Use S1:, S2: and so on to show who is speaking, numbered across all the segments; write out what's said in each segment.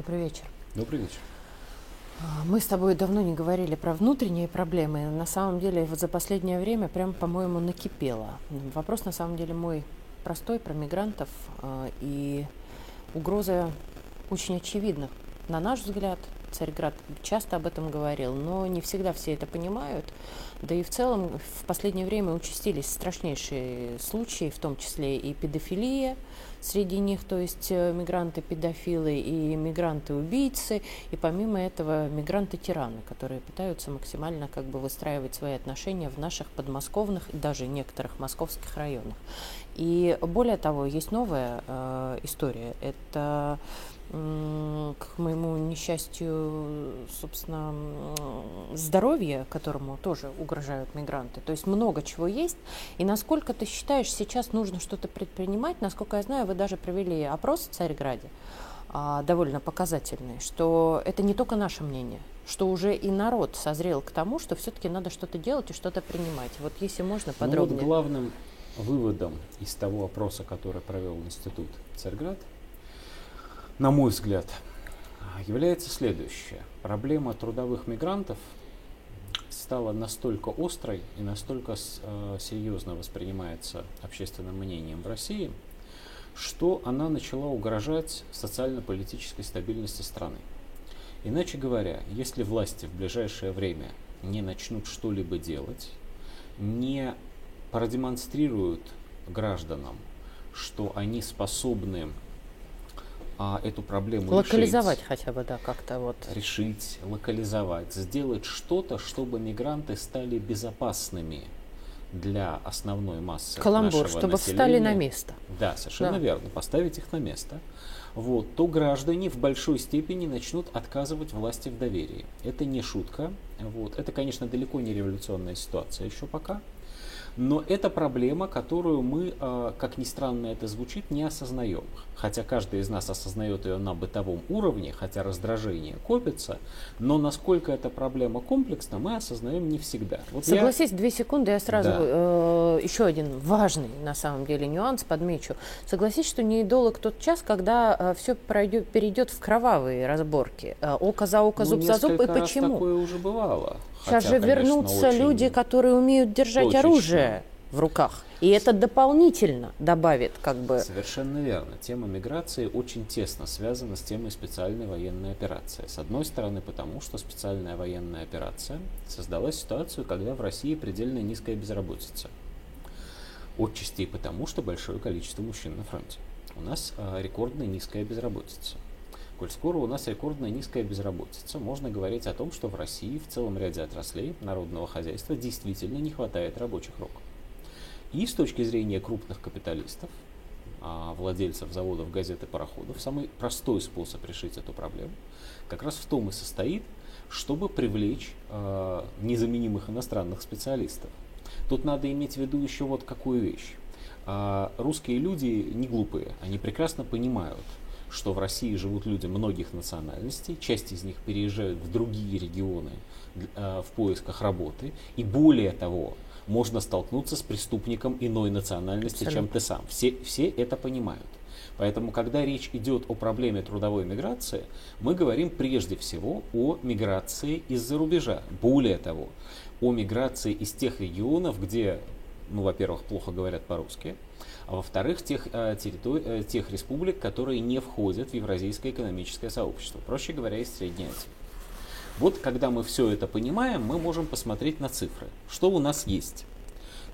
S1: Добрый вечер.
S2: Добрый вечер.
S1: А, мы с тобой давно не говорили про внутренние проблемы. На самом деле, вот за последнее время прям, по-моему, накипело. Вопрос, на самом деле, мой простой, про мигрантов. А, и угроза очень очевидна, на наш взгляд, Царьград часто об этом говорил, но не всегда все это понимают. Да и в целом в последнее время участились страшнейшие случаи, в том числе и педофилия среди них, то есть э, мигранты-педофилы и мигранты-убийцы, и помимо этого мигранты-тираны, которые пытаются максимально как бы выстраивать свои отношения в наших подмосковных и даже некоторых московских районах. И более того, есть новая э, история. Это к моему несчастью, собственно, здоровье, которому тоже угрожают мигранты. То есть много чего есть. И насколько ты считаешь, сейчас нужно что-то предпринимать? Насколько я знаю, вы даже провели опрос в Царьграде, а, довольно показательный, что это не только наше мнение, что уже и народ созрел к тому, что все-таки надо что-то делать и что-то принимать. Вот если можно подробнее.
S2: Ну вот главным выводом из того опроса, который провел институт Царьград, на мой взгляд, является следующее. Проблема трудовых мигрантов стала настолько острой и настолько э, серьезно воспринимается общественным мнением в России, что она начала угрожать социально-политической стабильности страны. Иначе говоря, если власти в ближайшее время не начнут что-либо делать, не продемонстрируют гражданам, что они способны а, эту проблему
S1: локализовать
S2: решить,
S1: хотя бы, да, как-то вот.
S2: Решить, локализовать, сделать что-то, чтобы мигранты стали безопасными для основной массы
S1: Каламбур,
S2: нашего
S1: чтобы
S2: населения.
S1: встали на место.
S2: Да, совершенно да. верно, поставить их на место. Вот, то граждане в большой степени начнут отказывать власти в доверии. Это не шутка. Вот. Это, конечно, далеко не революционная ситуация еще пока. Но это проблема, которую мы, а, как ни странно это звучит, не осознаем. Хотя каждый из нас осознает ее на бытовом уровне, хотя раздражение копится, но насколько эта проблема комплексна, мы осознаем не всегда.
S1: Вот Согласись, я... две секунды, я сразу да. э, еще один важный на самом деле нюанс подмечу. Согласись, что не идолог тот час, когда э, все пройдет, перейдет в кровавые разборки. Э, око за око, зуб
S2: ну,
S1: за зуб, и почему?
S2: такое уже бывало.
S1: Сейчас Хотя, же вернутся очень люди, которые умеют держать точечно. оружие в руках. И это дополнительно добавит как бы...
S2: Совершенно верно. Тема миграции очень тесно связана с темой специальной военной операции. С одной стороны, потому что специальная военная операция создала ситуацию, когда в России предельно низкая безработица. Отчасти потому, что большое количество мужчин на фронте. У нас э, рекордно низкая безработица. Коль скоро у нас рекордная низкая безработица, можно говорить о том, что в России в целом ряде отраслей народного хозяйства действительно не хватает рабочих рук. И с точки зрения крупных капиталистов, а, владельцев заводов, газет и пароходов, самый простой способ решить эту проблему как раз в том и состоит, чтобы привлечь э, незаменимых иностранных специалистов. Тут надо иметь в виду еще вот какую вещь. А, русские люди не глупые, они прекрасно понимают, что в России живут люди многих национальностей, часть из них переезжают в другие регионы э, в поисках работы, и более того, можно столкнуться с преступником иной национальности, Абсолютно. чем ты сам. Все, все это понимают. Поэтому, когда речь идет о проблеме трудовой миграции, мы говорим прежде всего о миграции из-за рубежа. Более того, о миграции из тех регионов, где, ну, во-первых, плохо говорят по-русски, а во-вторых, тех, э, территори- э, тех республик, которые не входят в Евразийское экономическое сообщество, проще говоря, из Средней Азии. Вот когда мы все это понимаем, мы можем посмотреть на цифры. Что у нас есть?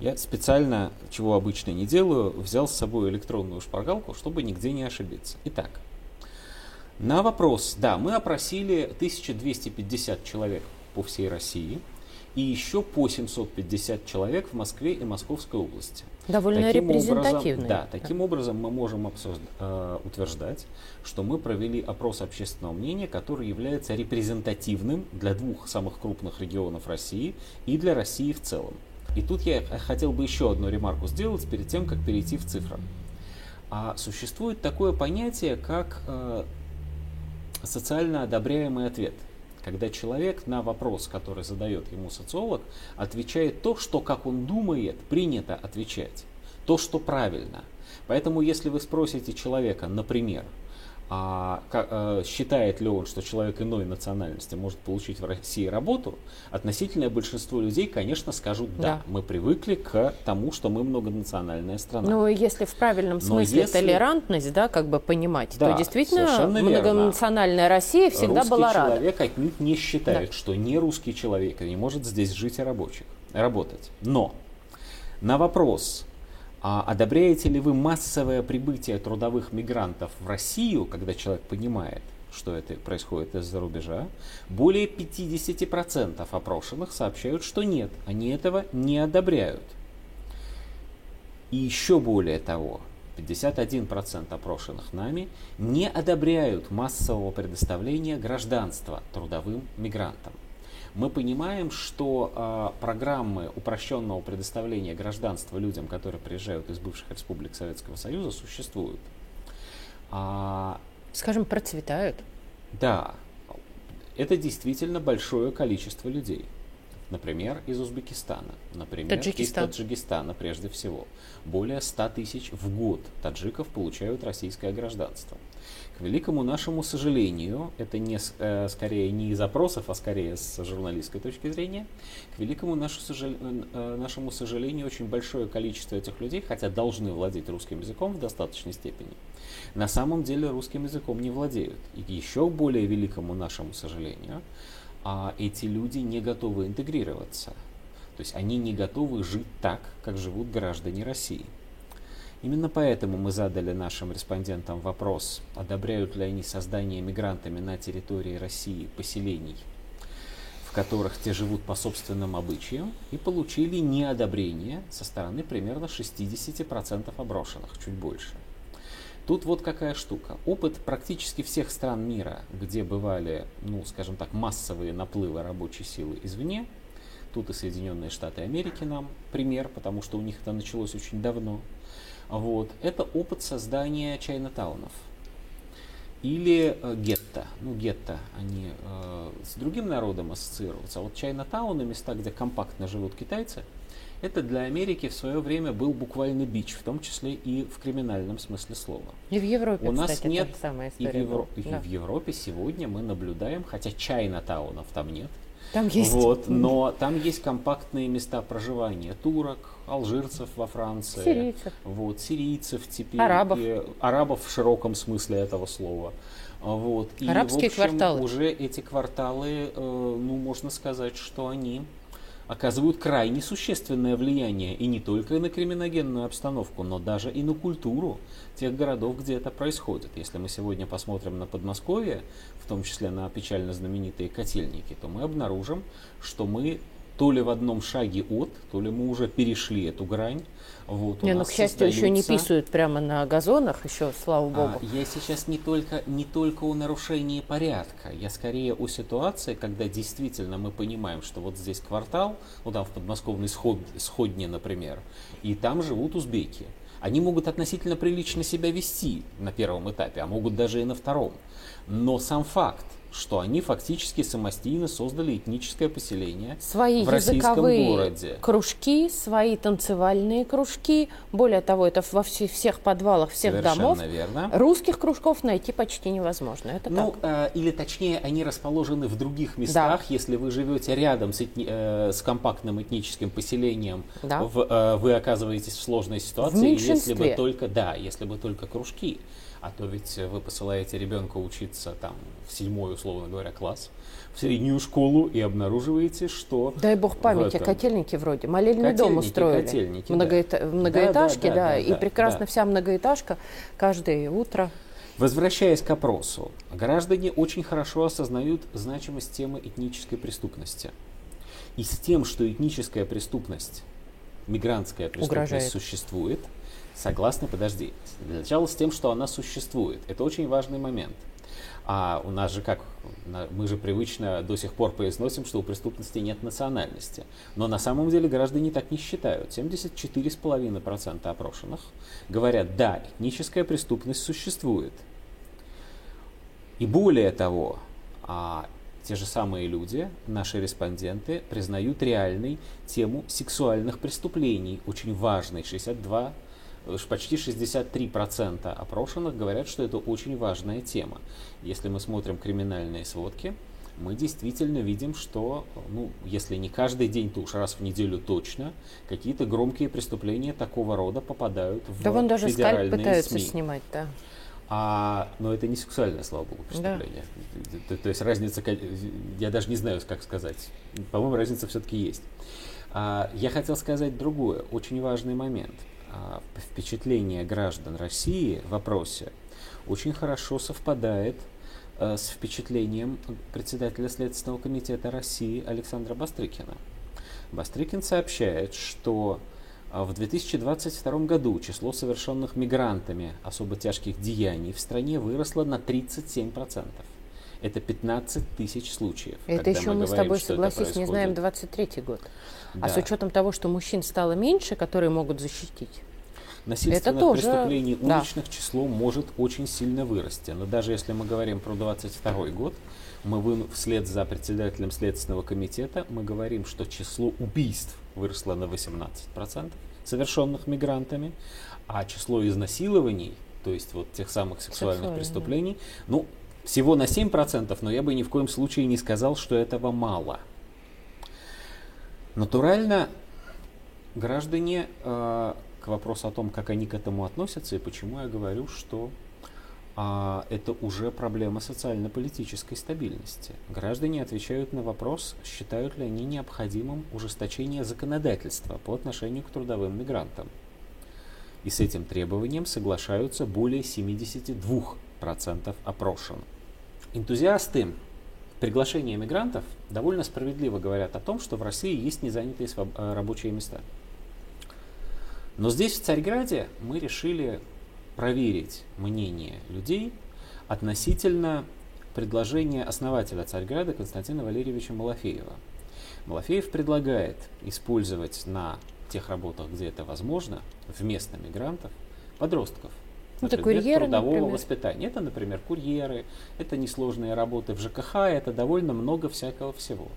S2: Я специально, чего обычно не делаю, взял с собой электронную шпаргалку, чтобы нигде не ошибиться. Итак, на вопрос, да, мы опросили 1250 человек по всей России – и еще по 750 человек в Москве и Московской области.
S1: Довольно таким репрезентативно.
S2: Образом, да, таким образом мы можем обсужд, э, утверждать, что мы провели опрос общественного мнения, который является репрезентативным для двух самых крупных регионов России и для России в целом. И тут я хотел бы еще одну ремарку сделать перед тем, как перейти в цифры. А существует такое понятие, как э, социально одобряемый ответ – когда человек на вопрос, который задает ему социолог, отвечает то, что, как он думает, принято отвечать, то, что правильно. Поэтому, если вы спросите человека, например, а, как, а, считает ли он, что человек иной национальности может получить в России работу, относительное большинство людей, конечно, скажут да. да. Мы привыкли к тому, что мы многонациональная страна.
S1: Ну, если в правильном смысле если... толерантность, да, как бы понимать, да, то действительно многонациональная верно. Россия всегда
S2: русский
S1: была
S2: рада. человек отнюдь не считает, да. что не русский человек не может здесь жить и рабочих, работать. Но на вопрос, а одобряете ли вы массовое прибытие трудовых мигрантов в Россию, когда человек понимает, что это происходит из-за рубежа, более 50% опрошенных сообщают, что нет, они этого не одобряют. И еще более того, 51% опрошенных нами не одобряют массового предоставления гражданства трудовым мигрантам мы понимаем, что э, программы упрощенного предоставления гражданства людям, которые приезжают из бывших республик Советского Союза, существуют.
S1: А, Скажем, процветают.
S2: Да, это действительно большое количество людей. Например, из Узбекистана, например, Таджикистан. из Таджикистана прежде всего. Более 100 тысяч в год таджиков получают российское гражданство. К великому нашему сожалению, это не, э, скорее не из опросов, а скорее с журналистской точки зрения, к великому нашу, сожал, э, нашему сожалению, очень большое количество этих людей, хотя должны владеть русским языком в достаточной степени, на самом деле русским языком не владеют. И еще более великому нашему сожалению, а эти люди не готовы интегрироваться. То есть они не готовы жить так, как живут граждане России. Именно поэтому мы задали нашим респондентам вопрос, одобряют ли они создание мигрантами на территории России поселений, в которых те живут по собственным обычаям, и получили неодобрение со стороны примерно 60% оброшенных, чуть больше. Тут вот какая штука. Опыт практически всех стран мира, где бывали, ну, скажем так, массовые наплывы рабочей силы извне, тут и Соединенные Штаты Америки нам пример, потому что у них это началось очень давно – вот. Это опыт создания чайнатаунов или э, гетто. Ну, гетто, они э, с другим народом ассоциируются. А вот чайнатауны, места, где компактно живут китайцы, это для Америки в свое время был буквально бич, в том числе и в криминальном смысле слова.
S1: И в Европе,
S2: У нас
S1: кстати,
S2: нет,
S1: самая
S2: история. И в, Евро... да. и в Европе сегодня мы наблюдаем, хотя чайнатаунов там нет,
S1: там есть.
S2: Вот, но там есть компактные места проживания турок, алжирцев во Франции,
S1: сирийцев,
S2: вот, сирийцев теперь,
S1: арабов.
S2: И, арабов в широком смысле этого слова. Вот.
S1: И, Арабские
S2: в общем,
S1: кварталы.
S2: уже эти кварталы, э, ну, можно сказать, что они оказывают крайне существенное влияние и не только на криминогенную обстановку, но даже и на культуру тех городов, где это происходит. Если мы сегодня посмотрим на Подмосковье, в том числе на печально знаменитые котельники, то мы обнаружим, что мы то ли в одном шаге от, то ли мы уже перешли эту грань. Вот,
S1: не, ну, к счастью, еще не писают прямо на газонах, еще, слава а, богу.
S2: А, я сейчас не только, не только о нарушении порядка, я скорее о ситуации, когда действительно мы понимаем, что вот здесь квартал, ну там в подмосковной сход, Сходне, например, и там живут узбеки. Они могут относительно прилично себя вести на первом этапе, а могут даже и на втором. Но сам факт, что они фактически самостийно создали этническое поселение
S1: свои
S2: в российском
S1: городе. кружки, свои танцевальные кружки. Более того, это во всех, подвалах всех
S2: Совершенно
S1: домов.
S2: Верно.
S1: Русских кружков найти почти невозможно. Это
S2: ну, э, или точнее, они расположены в других местах. Да. Если вы живете рядом с, этни, э, с компактным этническим поселением,
S1: да.
S2: в, э, вы оказываетесь в сложной ситуации.
S1: В
S2: если бы только, да, если бы только кружки. А то ведь вы посылаете ребенка учиться там в седьмой, условно говоря, класс, в среднюю школу и обнаруживаете, что...
S1: Дай бог памяти, этом... котельники вроде, молельный котельники, дом устроили.
S2: Котельники,
S1: Многоэта...
S2: да.
S1: Многоэтажки, да, да, да, да,
S2: и
S1: да, прекрасно да. вся многоэтажка каждое утро.
S2: Возвращаясь к опросу, граждане очень хорошо осознают значимость темы этнической преступности. И с тем, что этническая преступность, мигрантская преступность
S1: Угрожает.
S2: существует – Согласны, подожди. Для начала с тем, что она существует. Это очень важный момент. А у нас же как, мы же привычно до сих пор произносим, что у преступности нет национальности. Но на самом деле граждане так не считают. 74,5% опрошенных говорят, да, этническая преступность существует. И более того, а те же самые люди, наши респонденты, признают реальной тему сексуальных преступлений, очень важной, 62 почти 63% опрошенных говорят, что это очень важная тема. Если мы смотрим криминальные сводки, мы действительно видим, что, ну, если не каждый день, то уж раз в неделю точно, какие-то громкие преступления такого рода попадают в
S1: Да вон даже скальп пытаются
S2: СМИ.
S1: снимать, да.
S2: А, но это не сексуальное, слава богу, преступление. Да. То, то есть разница, я даже не знаю, как сказать. По-моему, разница все-таки есть. А, я хотел сказать другое, очень важный момент. А, впечатление граждан России в вопросе очень хорошо совпадает а, с впечатлением председателя Следственного комитета России Александра Бастрыкина. Бастрыкин сообщает, что а в 2022 году число совершенных мигрантами особо тяжких деяний в стране выросло на 37%. Это 15 тысяч случаев.
S1: Это еще мы, мы с тобой, согласись, не знаем 23 год. Да. А с учетом того, что мужчин стало меньше, которые могут защитить,
S2: Насильственных это тоже, преступлений да. уличных число может очень сильно вырасти. Но даже если мы говорим про 22 год, мы вы, вслед за председателем Следственного комитета мы говорим, что число убийств выросло на 18%, совершенных мигрантами, а число изнасилований, то есть вот тех самых сексуальных Сексуально. преступлений, ну, всего на 7%, но я бы ни в коем случае не сказал, что этого мало. Натурально граждане э, к вопросу о том, как они к этому относятся и почему я говорю, что а, это уже проблема социально-политической стабильности. Граждане отвечают на вопрос, считают ли они необходимым ужесточение законодательства по отношению к трудовым мигрантам. И с этим требованием соглашаются более 72% опрошенных. Энтузиасты приглашения мигрантов довольно справедливо говорят о том, что в России есть незанятые э, рабочие места. Но здесь, в Царьграде, мы решили проверить мнение людей относительно предложения основателя Царьграда Константина Валерьевича Малафеева. Малафеев предлагает использовать на тех работах, где это возможно, вместо мигрантов, подростков.
S1: Ну, это курьеры,
S2: трудового
S1: например.
S2: воспитания. Это, например, курьеры, это несложные работы в ЖКХ, это довольно много всякого всего.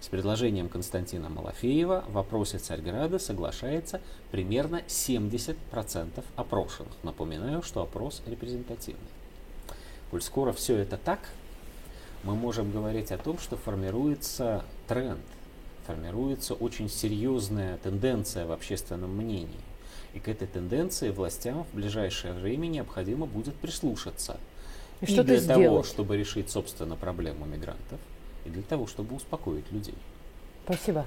S2: С предложением Константина Малафеева в вопросе Царьграда соглашается примерно 70% опрошенных. Напоминаю, что опрос репрезентативный. Коль скоро все это так, мы можем говорить о том, что формируется тренд, формируется очень серьезная тенденция в общественном мнении. И к этой тенденции властям в ближайшее время необходимо будет прислушаться. И, и для сделать. того, чтобы решить, собственно, проблему мигрантов – и для того, чтобы успокоить людей.
S1: Спасибо.